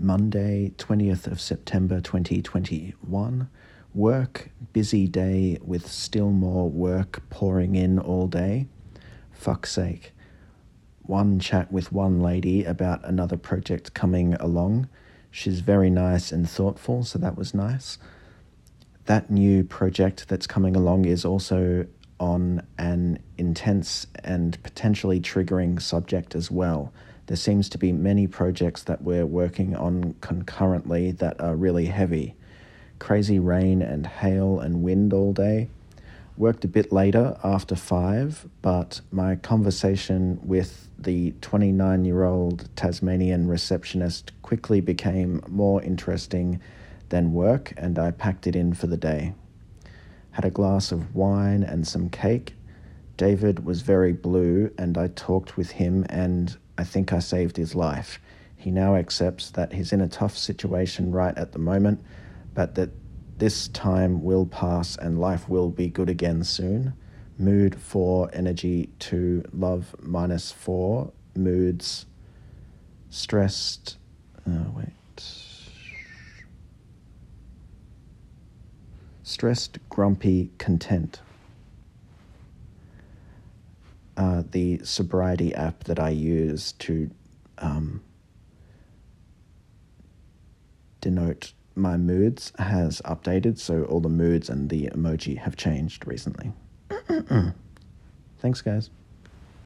Monday, 20th of September 2021. Work, busy day with still more work pouring in all day. Fuck's sake. One chat with one lady about another project coming along. She's very nice and thoughtful, so that was nice. That new project that's coming along is also on an intense and potentially triggering subject as well. There seems to be many projects that we're working on concurrently that are really heavy. Crazy rain and hail and wind all day. Worked a bit later after five, but my conversation with the 29 year old Tasmanian receptionist quickly became more interesting than work, and I packed it in for the day. Had a glass of wine and some cake. David was very blue, and I talked with him, and I think I saved his life. He now accepts that he's in a tough situation right at the moment, but that this time will pass and life will be good again soon. Mood 4, energy 2, love minus 4, moods stressed. Oh, wait. Stressed, grumpy, content. Uh, the sobriety app that I use to um, denote my moods has updated, so all the moods and the emoji have changed recently. Thanks, guys.